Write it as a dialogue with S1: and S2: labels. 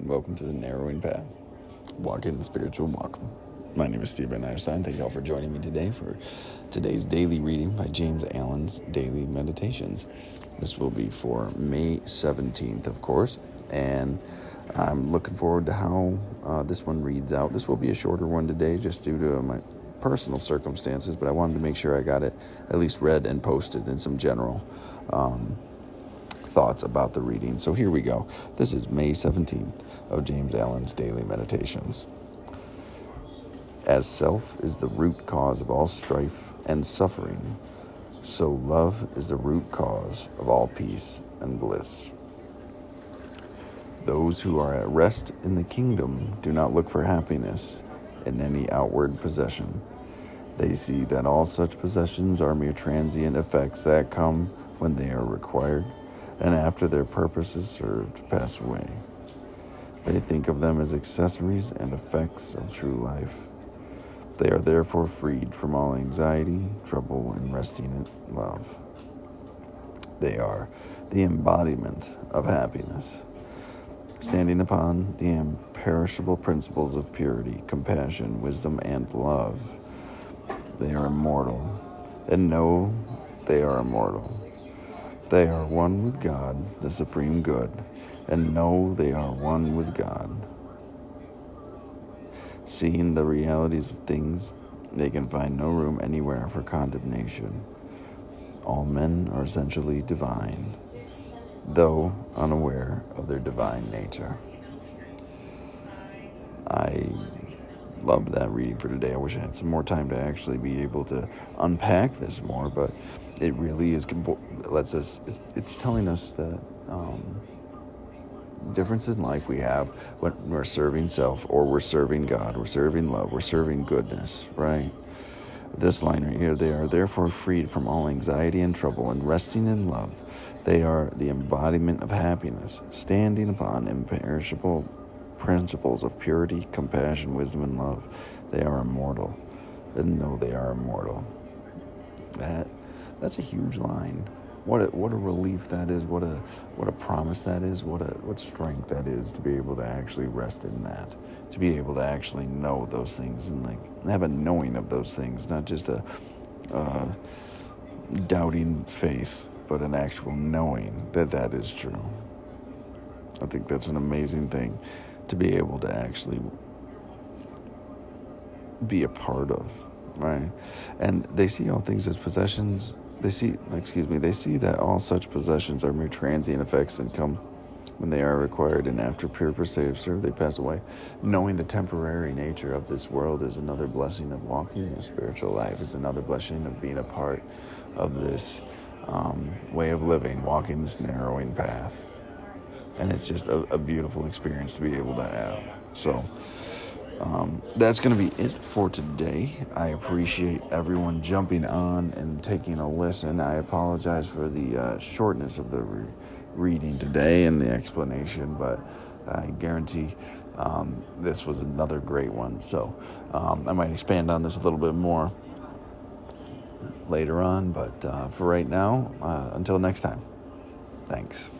S1: welcome to the narrowing path, walking the spiritual walk. My name is Stephen Einstein. Thank you all for joining me today for today's daily reading by James Allen's Daily Meditations. This will be for May 17th, of course, and I'm looking forward to how uh, this one reads out. This will be a shorter one today just due to my personal circumstances, but I wanted to make sure I got it at least read and posted in some general um, thoughts about the reading. So here we go. This is May 17th of James Allen's Daily Meditations. As self is the root cause of all strife and suffering, so love is the root cause of all peace and bliss. Those who are at rest in the kingdom do not look for happiness in any outward possession. They see that all such possessions are mere transient effects that come when they are required and after their purpose is served, pass away. They think of them as accessories and effects of true life. They are therefore freed from all anxiety, trouble, and resting in love. They are the embodiment of happiness, standing upon the imperishable principles of purity, compassion, wisdom, and love. They are immortal, and know they are immortal. They are one with God, the supreme good, and know they are one with God. Seeing the realities of things, they can find no room anywhere for condemnation. All men are essentially divine, though unaware of their divine nature. I love that reading for today. I wish I had some more time to actually be able to unpack this more, but it really is lets us it's telling us that um, differences in life we have when we're serving self or we're serving god we're serving love we're serving goodness right this line right here they are therefore freed from all anxiety and trouble and resting in love they are the embodiment of happiness standing upon imperishable principles of purity compassion wisdom and love they are immortal and know they are immortal that that's a huge line. What a, what a relief that is. What a what a promise that is. What a what strength that is to be able to actually rest in that. To be able to actually know those things and like have a knowing of those things, not just a uh, doubting faith, but an actual knowing that that is true. I think that's an amazing thing to be able to actually be a part of, right? And they see all things as possessions they see, excuse me, they see that all such possessions are mere transient effects and come when they are required, and after purpose they have served, they pass away. Knowing the temporary nature of this world is another blessing of walking the spiritual life, is another blessing of being a part of this um, way of living, walking this narrowing path. And it's just a, a beautiful experience to be able to have. So, um, that's going to be it for today. I appreciate everyone jumping on and taking a listen. I apologize for the uh, shortness of the re- reading today and the explanation, but I guarantee um, this was another great one. So um, I might expand on this a little bit more later on, but uh, for right now, uh, until next time, thanks.